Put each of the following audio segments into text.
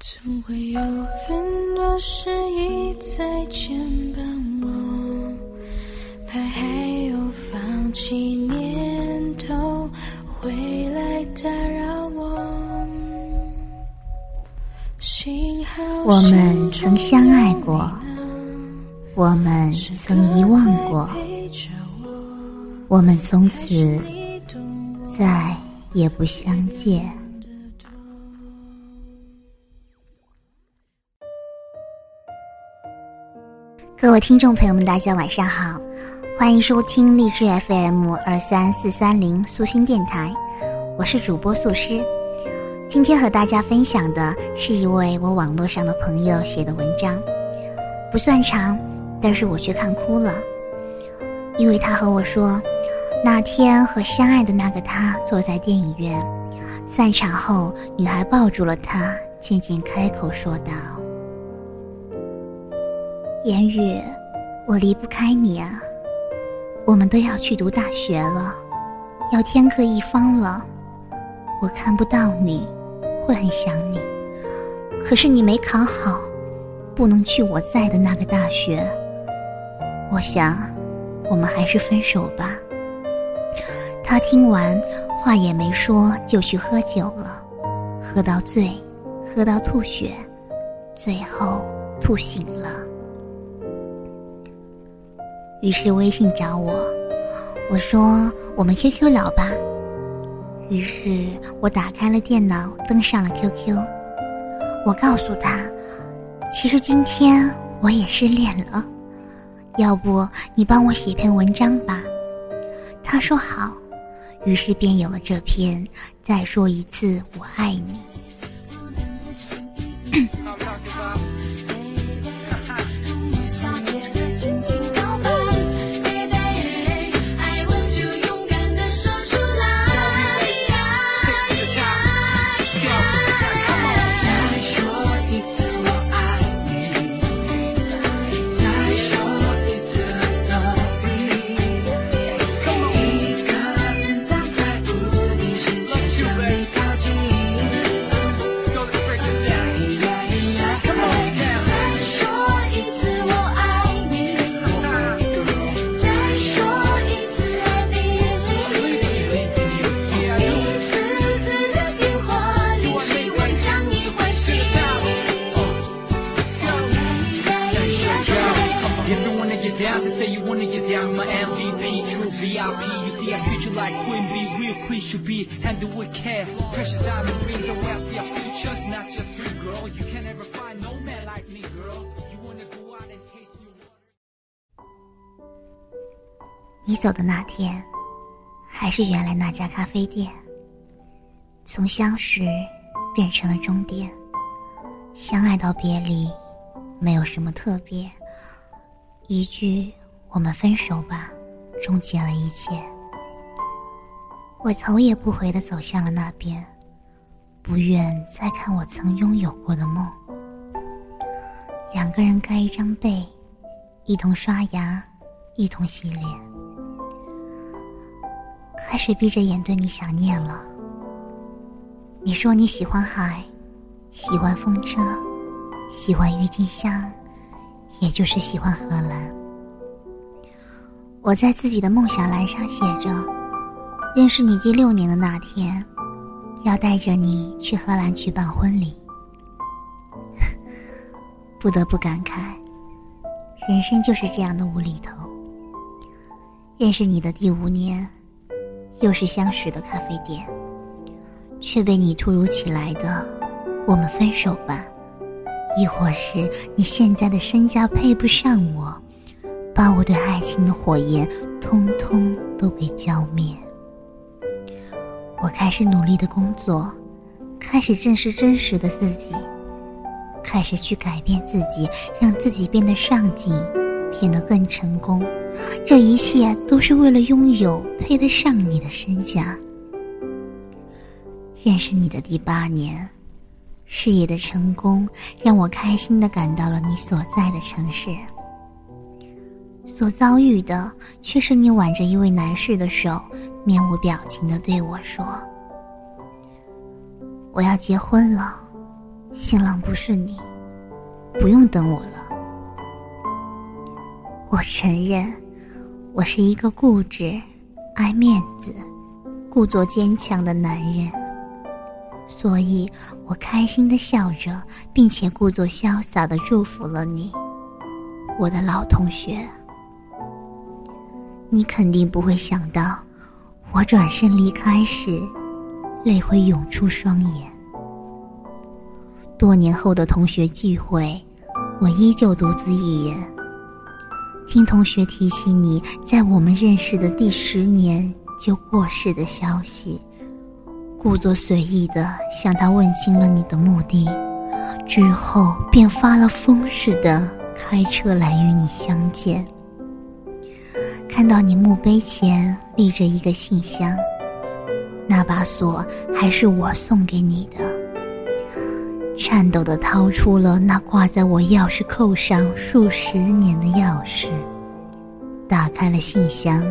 总会有很多事一再牵绊我，怕还有放弃念头会来打扰我。幸好我们曾相爱过，我们曾遗忘过，我们从此再也不相见。各位听众朋友们，大家晚上好，欢迎收听励志 FM 二三四三零素心电台，我是主播素诗。今天和大家分享的是一位我网络上的朋友写的文章，不算长，但是我却看哭了，因为他和我说，那天和相爱的那个他坐在电影院，散场后，女孩抱住了他，渐渐开口说道。言语，我离不开你啊。我们都要去读大学了，要天各一方了。我看不到你，会很想你。可是你没考好，不能去我在的那个大学。我想，我们还是分手吧。他听完，话也没说，就去喝酒了，喝到醉，喝到吐血，最后吐醒了。于是微信找我，我说我们 QQ 聊吧。于是我打开了电脑，登上了 QQ。我告诉他，其实今天我也失恋了，要不你帮我写篇文章吧？他说好，于是便有了这篇《再说一次我爱你》。你走的那天，还是原来那家咖啡店。从相识变成了终点，相爱到别离，没有什么特别。一句“我们分手吧”，终结了一切。我头也不回的走向了那边，不愿再看我曾拥有过的梦。两个人盖一张被，一同刷牙，一同洗脸。开始闭着眼对你想念了。你说你喜欢海，喜欢风车，喜欢郁金香，也就是喜欢荷兰。我在自己的梦想栏上写着：认识你第六年的那天，要带着你去荷兰举办婚礼。不得不感慨，人生就是这样的无厘头。认识你的第五年。又是相识的咖啡店，却被你突如其来的“我们分手吧”，亦或是你现在的身价配不上我，把我对爱情的火焰通通都给浇灭。我开始努力的工作，开始正视真实的自己，开始去改变自己，让自己变得上进，变得更成功。这一切都是为了拥有配得上你的身价。认识你的第八年，事业的成功让我开心的赶到了你所在的城市。所遭遇的却是你挽着一位男士的手，面无表情的对我说：“我要结婚了，新郎不是你，不用等我了。我承认，我是一个固执、爱面子、故作坚强的男人，所以我开心的笑着，并且故作潇洒的祝福了你，我的老同学。你肯定不会想到，我转身离开时，泪会涌出双眼。多年后的同学聚会，我依旧独自一人。听同学提起你在我们认识的第十年就过世的消息，故作随意的向他问清了你的目的，之后便发了疯似的开车来与你相见。看到你墓碑前立着一个信箱，那把锁还是我送给你的。颤抖的掏出了那挂在我钥匙扣上数十年的钥匙，打开了信箱，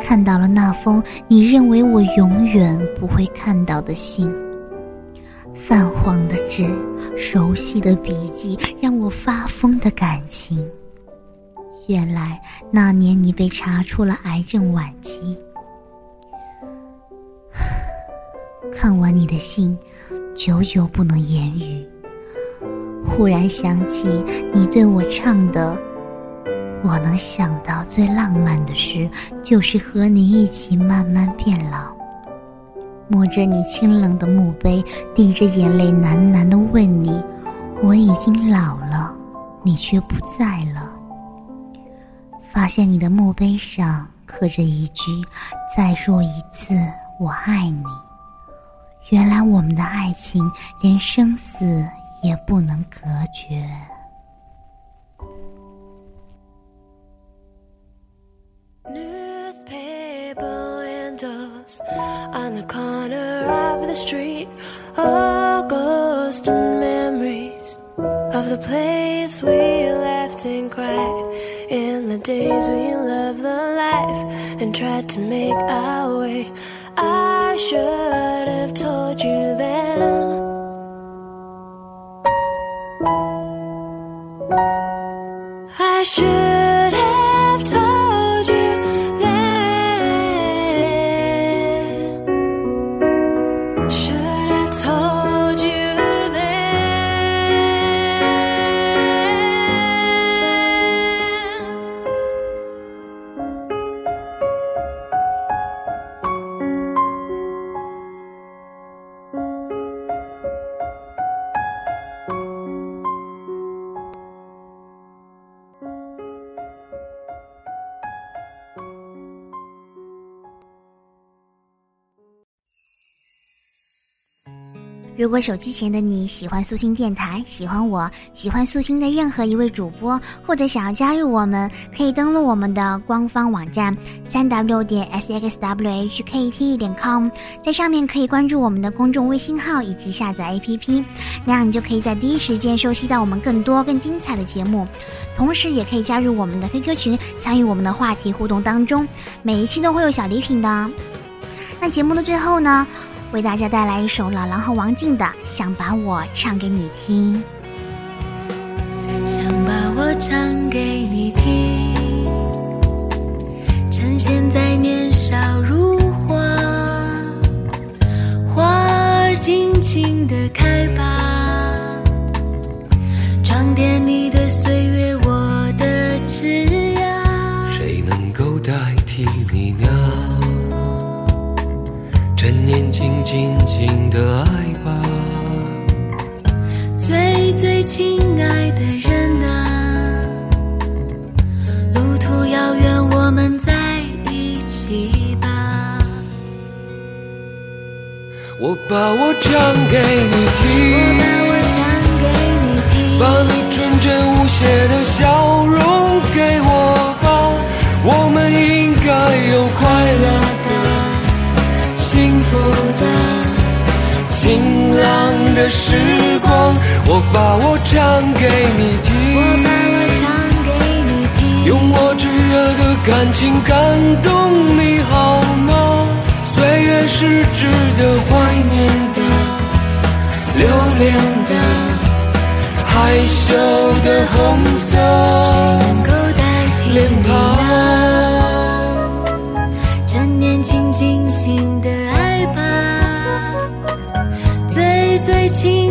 看到了那封你认为我永远不会看到的信。泛黄的纸，熟悉的笔迹，让我发疯的感情。原来那年你被查出了癌症晚期。看完你的信，久久不能言语。忽然想起你对我唱的，我能想到最浪漫的事，就是和你一起慢慢变老。摸着你清冷的墓碑，滴着眼泪喃喃的问你：“我已经老了，你却不在了。”发现你的墓碑上刻着一句：“再说一次，我爱你。”原来我们的爱情连生死也不能隔绝。Newspaper windows on the corner of the street, all ghosts and memories of the place we left and cried in the days we loved the life and tried to make our way. I should have told you then. 如果手机前的你喜欢素心电台，喜欢我，喜欢素心的任何一位主播，或者想要加入我们，可以登录我们的官方网站三 w 点 s x w h k t 点 com，在上面可以关注我们的公众微信号以及下载 APP，那样你就可以在第一时间收悉到我们更多更精彩的节目，同时也可以加入我们的 QQ 群，参与我们的话题互动当中，每一期都会有小礼品的。那节目的最后呢？为大家带来一首老狼和王静的《想把我唱给你听》。想把我唱给你听，趁现在年少如花，花儿尽情的开吧，装点你的岁月，我的枝桠。谁能够代替你呢？趁年轻，尽情的爱吧，最最亲爱的人啊，路途遥远，我们在一起吧。我把我唱给你听，我把我唱给你听，把你纯真无邪的笑晴朗的时光，我把我唱给你听，我把我唱给你听，用我炙热的感情感动你好吗？岁月是值得怀念的，留恋的。害羞的红色谁能够代替脸你庞。最最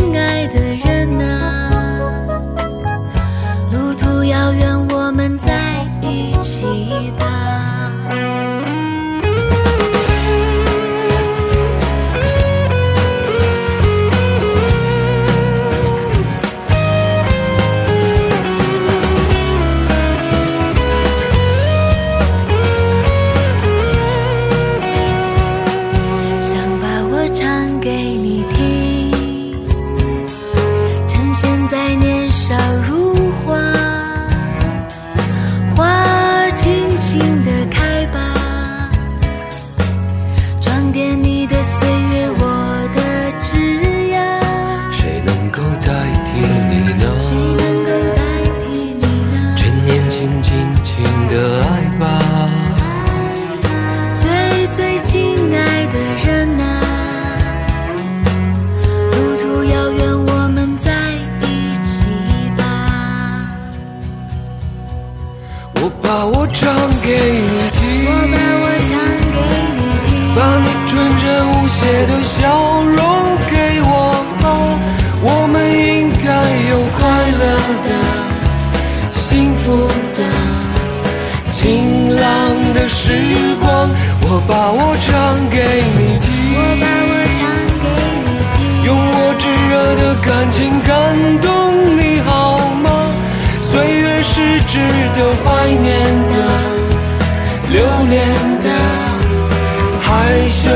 把你纯真无邪的笑容给我吧。我们应该有快乐的、幸福的、晴朗的时光。我把我唱给你听，我把我唱给你听，用我炙热的感情感动你好吗？岁月是值得怀念的、留恋的、害羞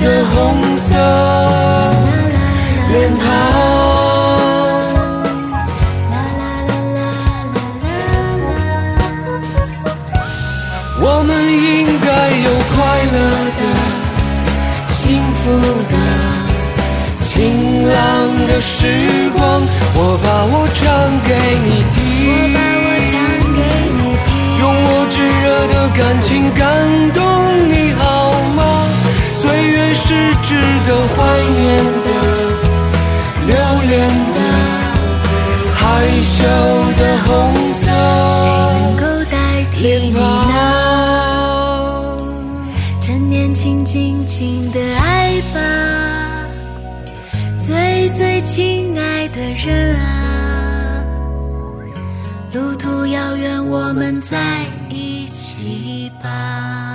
的红色脸庞。啦啦啦啦啦啦啦。我们应该有快乐的、幸福的、晴朗的时光。我把我唱给你我听，给你听，用我炙热的感情感动是值得怀念的、留恋的、害羞的红色能够代替你呢？趁年轻，尽情的爱吧，最最亲爱的人啊，路途遥远，我们在一起吧。